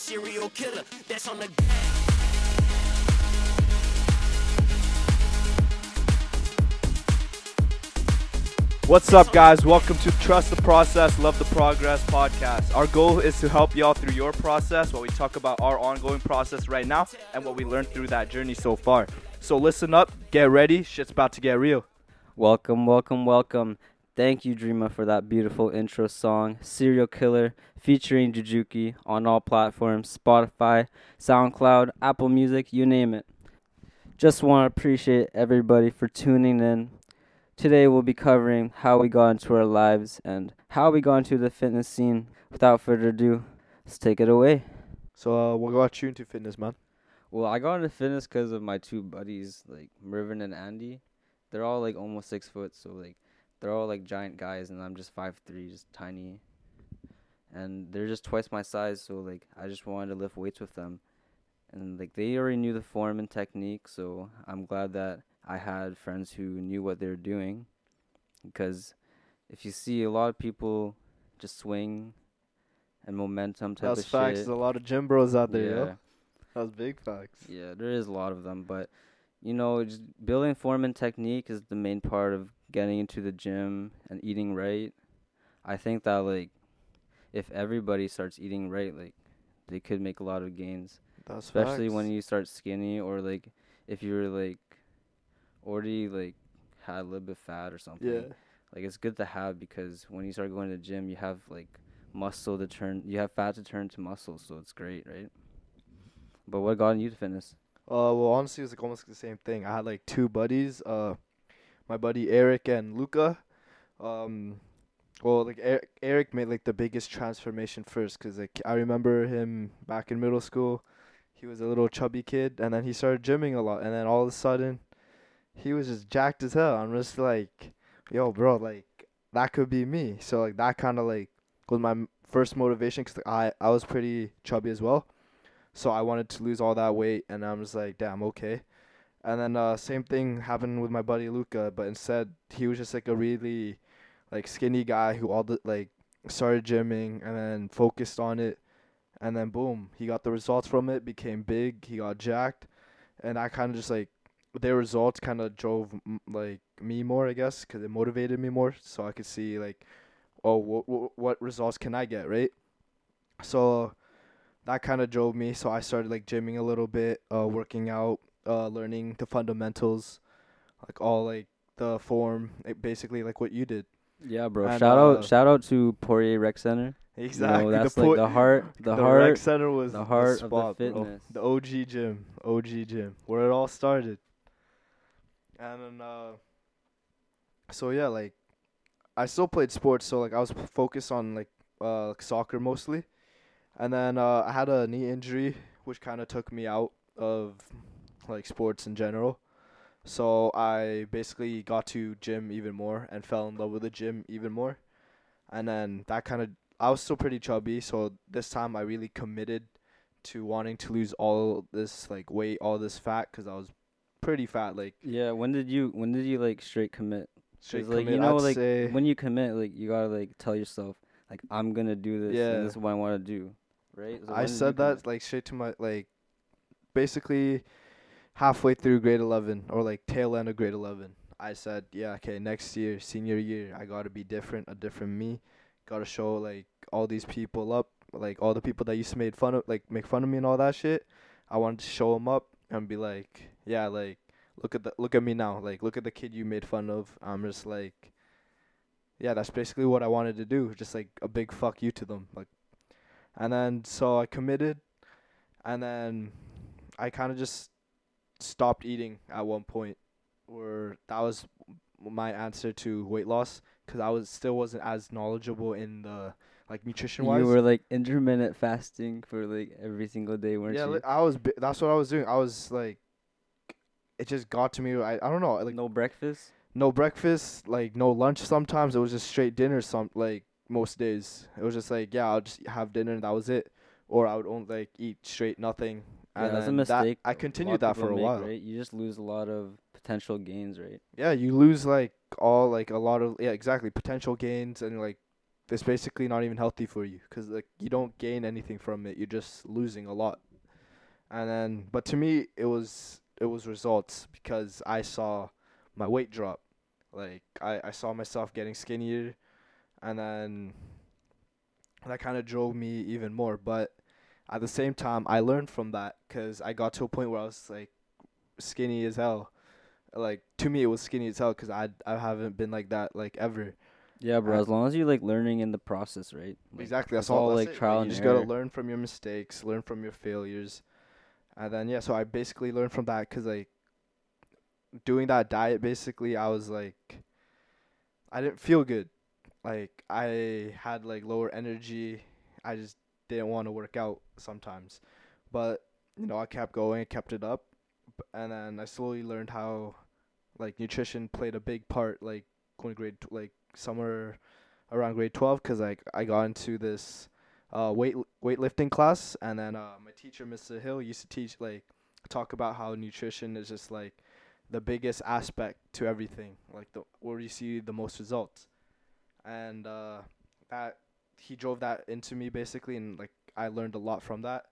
serial killer that's on the. What's up, guys? Welcome to Trust the Process, Love the Progress podcast. Our goal is to help y'all through your process while we talk about our ongoing process right now and what we learned through that journey so far. So listen up, get ready, shit's about to get real. Welcome, welcome, welcome. Thank you, Dreema, for that beautiful intro song, Serial Killer, featuring Jujuki on all platforms Spotify, SoundCloud, Apple Music, you name it. Just want to appreciate everybody for tuning in. Today we'll be covering how we got into our lives and how we got into the fitness scene. Without further ado, let's take it away. So, uh, what got you into fitness, man? Well, I got into fitness because of my two buddies, like Mervin and Andy. They're all like almost six foot, so like they're all like giant guys, and I'm just five three, just tiny. And they're just twice my size, so like I just wanted to lift weights with them, and like they already knew the form and technique, so I'm glad that I had friends who knew what they were doing, because if you see a lot of people just swing and momentum type That's of facts. shit, There's a lot of gym bros out there, yeah. yo. That's big facts. Yeah, there is a lot of them, but you know, just building form and technique is the main part of getting into the gym and eating right. I think that like if everybody starts eating right, like they could make a lot of gains, That's especially facts. when you start skinny or like if you're like already like had a little bit fat or something. Yeah. Like it's good to have because when you start going to the gym, you have like muscle to turn, you have fat to turn to muscle, so it's great, right? But what got you to fitness? Uh, well, honestly, it was like almost the same thing. I had like two buddies. Uh, my buddy Eric and Luca. Um, well, like Eric, Eric made like the biggest transformation first, cause like I remember him back in middle school. He was a little chubby kid, and then he started gymming a lot, and then all of a sudden, he was just jacked as hell. I'm just like, yo, bro, like that could be me. So like that kind of like was my first motivation, cause like, I I was pretty chubby as well. So I wanted to lose all that weight, and I'm just like, damn, okay. And then uh, same thing happened with my buddy Luca, but instead he was just like a really like skinny guy who all the like started gymming and then focused on it, and then boom, he got the results from it, became big, he got jacked, and I kind of just like their results kind of drove like me more, I guess, because it motivated me more, so I could see like, oh, what what, what results can I get, right? So that kind of drove me. So I started like gymming a little bit, uh, working out, uh, learning the fundamentals, like all like the form, like, basically like what you did. Yeah, bro. And, shout uh, out, shout out to Poirier Rec Center. Exactly. You know, that's the like the heart, the, the heart. rec center was the heart of the spot, bro. fitness. The OG gym, OG gym, where it all started. And then, uh, so yeah, like, I still played sports, so like I was focused on like uh like soccer mostly, and then uh I had a knee injury, which kind of took me out of like sports in general. So I basically got to gym even more and fell in love with the gym even more, and then that kind of I was still pretty chubby, so this time I really committed to wanting to lose all this like weight, all this fat, cause I was pretty fat. Like Yeah. When did you? When did you like straight commit? straight like commit, you know, I'd like say, when you commit, like you gotta like tell yourself, like I'm gonna do this. Yeah. And this is what I want to do. Right. So I said that commit? like straight to my like, basically, halfway through grade eleven or like tail end of grade eleven. I said, yeah, okay, next year, senior year, I gotta be different, a different me. Gotta show like all these people up, like all the people that used to made fun of, like make fun of me and all that shit. I wanted to show them up and be like, yeah, like look at the look at me now, like look at the kid you made fun of. I'm just like, yeah, that's basically what I wanted to do, just like a big fuck you to them, like. And then so I committed, and then I kind of just stopped eating at one point, where that was my answer to weight loss, cause I was still wasn't as knowledgeable in the like nutrition wise. You were like intermittent fasting for like every single day, weren't yeah, you? li- I was. Bi- that's what I was doing. I was like, it just got to me. I I don't know. Like no breakfast. no breakfast, like no lunch. Sometimes it was just straight dinner. Some like most days it was just like yeah, I'll just have dinner and that was it, or I would only like eat straight nothing. Yeah, And that's a then that- mistake. I continued that for a make, while. Right. You just lose a lot of potential gains, right? Yeah, you lose like all like a lot of yeah exactly potential gains and like it's basically not even healthy for you because like you don't gain anything from it. You're just losing a lot. And then, but to me, it was it was results because I saw my weight drop. Like I I saw myself getting skinnier, and then that kind of drove me even more. But at the same time, I learned from that because I got to a point where I was like skinny as hell. Like to me, it was skinny as hell because I I haven't been like that like ever. Yeah, bro. As long as you like learning in the process, right? Like, exactly, that's all. all, that's like, it. trial you and just error. gotta learn from your mistakes, learn from your failures, and then yeah. So I basically learned from that because like doing that diet, basically, I was like, I didn't feel good. Like I had like lower energy. I just didn't want to work out sometimes, but you know I kept going, kept it up, and then I slowly learned how like nutrition played a big part. Like going grade like somewhere around grade twelve, cause like I got into this uh weight weightlifting class, and then uh my teacher, Mr. Hill, used to teach like talk about how nutrition is just like the biggest aspect to everything, like the where you see the most results, and uh that he drove that into me basically, and like I learned a lot from that,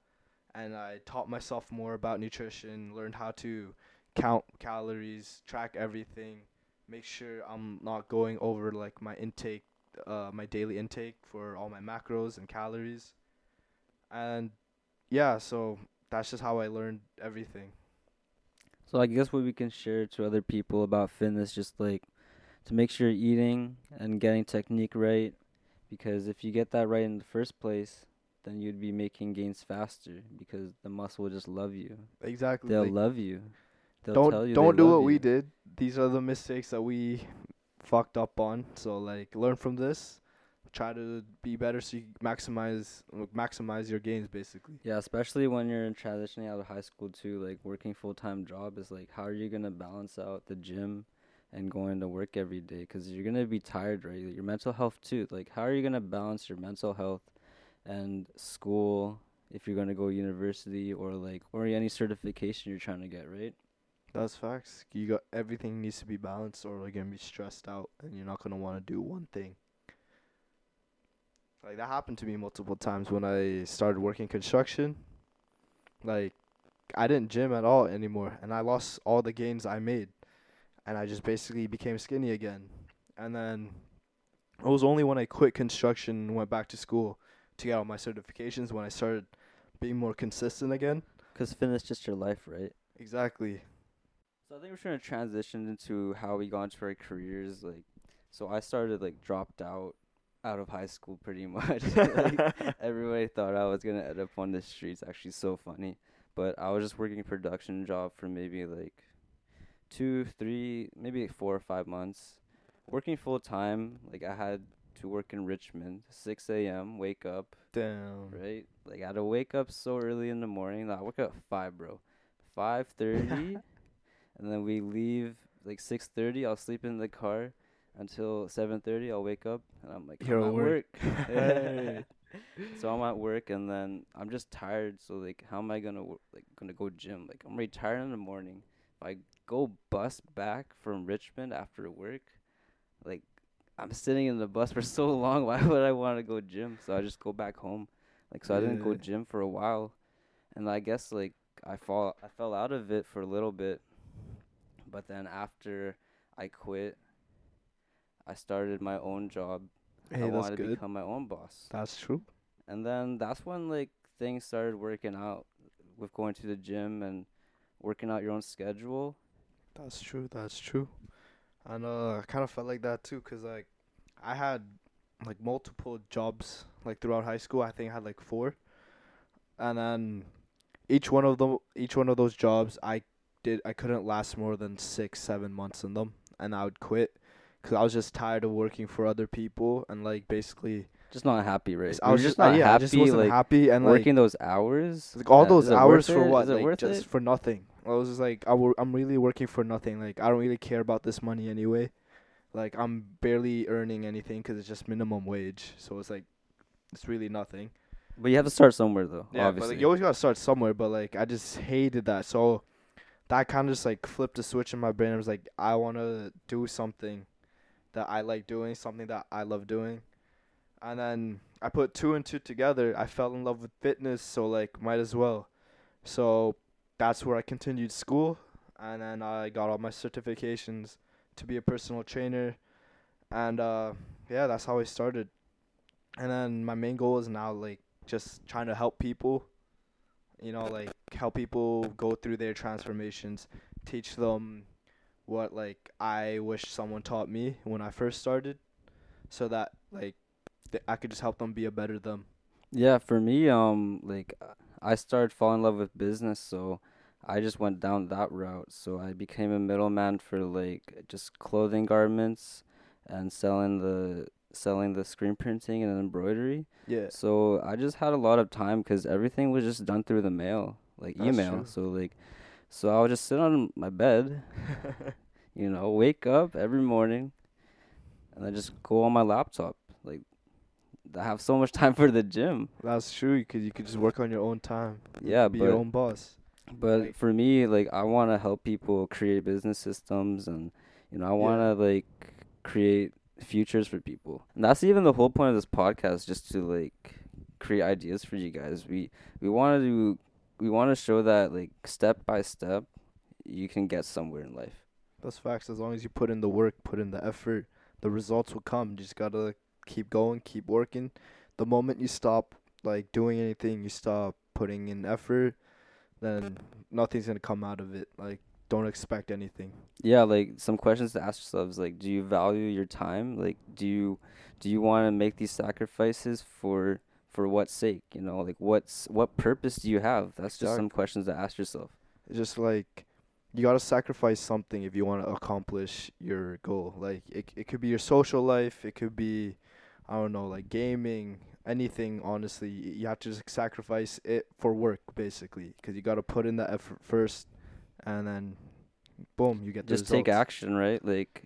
and I taught myself more about nutrition, learned how to count calories, track everything, make sure I'm not going over like my intake, uh, my daily intake for all my macros and calories, and yeah, so that's just how I learned everything. So I guess what we can share to other people about fitness, just like to make sure you're eating and getting technique right, because if you get that right in the first place, then you'd be making gains faster because the muscle will just love you. Exactly. They'll like, love you. They'll don't tell you don't do what we did. These are the mistakes that we fucked up on. So like learn from this. Try to be better so you maximize maximize your gains basically. Yeah, especially when you're transitioning out of high school too, like working full time job is like how are you gonna balance out the gym and going to work every day? Because you're gonna be tired, right? Your mental health too. Like how are you gonna balance your mental health and school if you're gonna go university or like or any certification you're trying to get, right? That's facts. You got everything needs to be balanced or you're gonna be stressed out and you're not gonna wanna do one thing. Like that happened to me multiple times when I started working construction. Like I didn't gym at all anymore and I lost all the gains I made. And I just basically became skinny again. And then it was only when I quit construction and went back to school to get all my certifications when I started being more consistent again. Because fitness just your life, right? Exactly. So I think we're trying to transition into how we got into our careers. Like, so I started like dropped out out of high school pretty much. like, everybody thought I was gonna end up on the streets. Actually, so funny. But I was just working a production job for maybe like two, three, maybe like four or five months. Working full time. Like I had to work in Richmond, 6 a.m. Wake up, Damn. right? Like I had to wake up so early in the morning. Nah, I wake up at five, bro. Five thirty, and then we leave like six thirty. I'll sleep in the car until seven thirty. I'll wake up and I'm like, You're I'm at work. work. Hey. so I'm at work and then I'm just tired. So like, how am I gonna like gonna go gym? Like I'm already tired in the morning. If I go bus back from Richmond after work, like I'm sitting in the bus for so long. Why would I want to go gym? So I just go back home. Like so, I didn't go gym for a while, and I guess like I fall I fell out of it for a little bit, but then after I quit, I started my own job. Hey, I wanted to become my own boss, That's true. and then that's when like things started working out with going to the gym and working out your own schedule. That's true. That's true. And uh, I kind of felt like that too, cause like I had like multiple jobs like throughout high school. I think I had like four, and then each one of them, each one of those jobs, I did. I couldn't last more than six, seven months in them, and I would quit, cause I was just tired of working for other people and like basically. Just not happy, right? I was just just not yeah, I happy. just wasn't like happy and like working those hours. Like all those hours for what? Is it Like worth just it? for nothing. I was just like, I w- I'm really working for nothing. Like I don't really care about this money anyway. Like I'm barely earning anything 'cause it's just minimum wage. So it's like, it's really nothing. But you have to start somewhere, though. Yeah, but like you always gotta start somewhere. But like I just hated that. So that kind of just like flipped a switch in my brain. I was like, I wanna do something that I like doing, something that I love doing. and then I put two and two together. I fell in love with fitness, so like might as well. So that's where I continued school, and then I got all my certifications to be a personal trainer, and uh, yeah, that's how I started. And then my main goal is now like just trying to help people, you know, like help people go through their transformations, teach them what like I wish someone taught me when I first started, so that like th- I could just help them be a better them. Yeah, for me, um, like uh, I started falling in love with business, so I just went down that route. So I became a middleman for like just clothing garments and selling the selling the screen printing and embroidery. Yeah. So I just had a lot of time because everything was just done through the mail, like That's email. true. So like, so I would just sit on my bed, you know, wake up every morning, and I just go on my laptop. Like, I have so much time for the gym. That's true, cause you could just work on your own time. Yeah, could be your own boss. But Like- for me, like I want to help people create business systems, and you know, I want to like create futures for people. And that's even the whole point of this podcast, just to like create ideas for you guys. We we want to we want to show that like step by step, you can get somewhere in life. That's facts. As long as you put in the work, put in the effort, the results will come. You just gotta keep going, keep working. The moment you stop like doing anything, you stop putting in effort, then nothing's gonna come out of it. Like don't expect anything. Yeah, like some questions to ask yourselves like do you value your time? Like do you do you want to make these sacrifices for for what sake, you know? Like what's what purpose do you have? That's just some questions to ask yourself. It's just like you gotta sacrifice something if you want to accomplish your goal. Like it, it could be your social life. It could be, I don't know, like gaming, anything. Honestly, you have to just sacrifice it for work, basically, because you gotta put in the effort first, and then, boom, you get the just take action, right? Like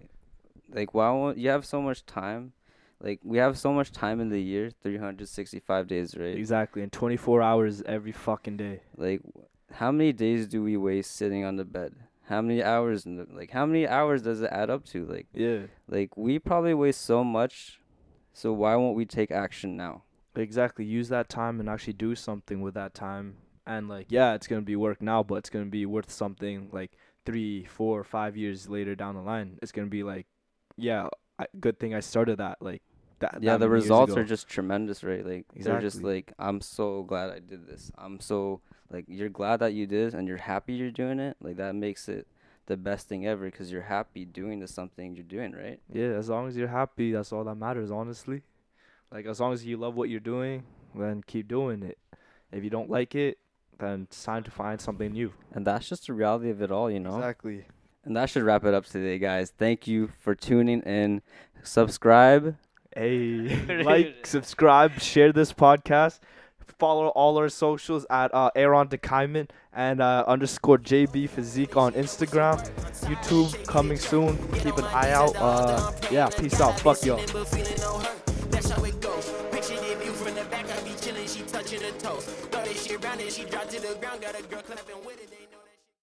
like why won't you have so much time? Like we have so much time in the year, 365 days, right? Exactly, in 24 hours every fucking day. Like how many days do we waste sitting on the bed? How many hours like how many hours does it add up to? Like Yeah, Like we probably waste so much, so why won't we take action now? exactly. Use that time and actually do something with that time. And like, yeah, it's gonna be work now, but it's gonna be worth something like three, four, five years later down the line. It's gonna be like, yeah, I, good thing I started that. Like that. yeah, that the results are just tremendous, right? Like they're just like I'm so glad I did this. I'm so like you're glad that you did and you're happy you're doing it. Like that makes it the best thing ever because you're happy doing the something you're doing, right? Yeah, as long as you're happy, that's all that matters. Honestly, like as long as you love what you're doing, then keep doing it. If you don't like it, then it's time to find something new. And that's just the reality of it all, you know. Exactly. And that should wrap it up today, guys. Thank you for tuning in. Subscribe. Hey, like, subscribe, share this podcast. Follow all our socials at uh, Aaron DeKaiman and uh, underscore JB Physique on Instagram. YouTube coming soon. Keep an eye out. Uh, yeah, peace out. Fuck y'all. She touching her toes. Throw this shit and she dropped to the ground, got a girl clapping with it.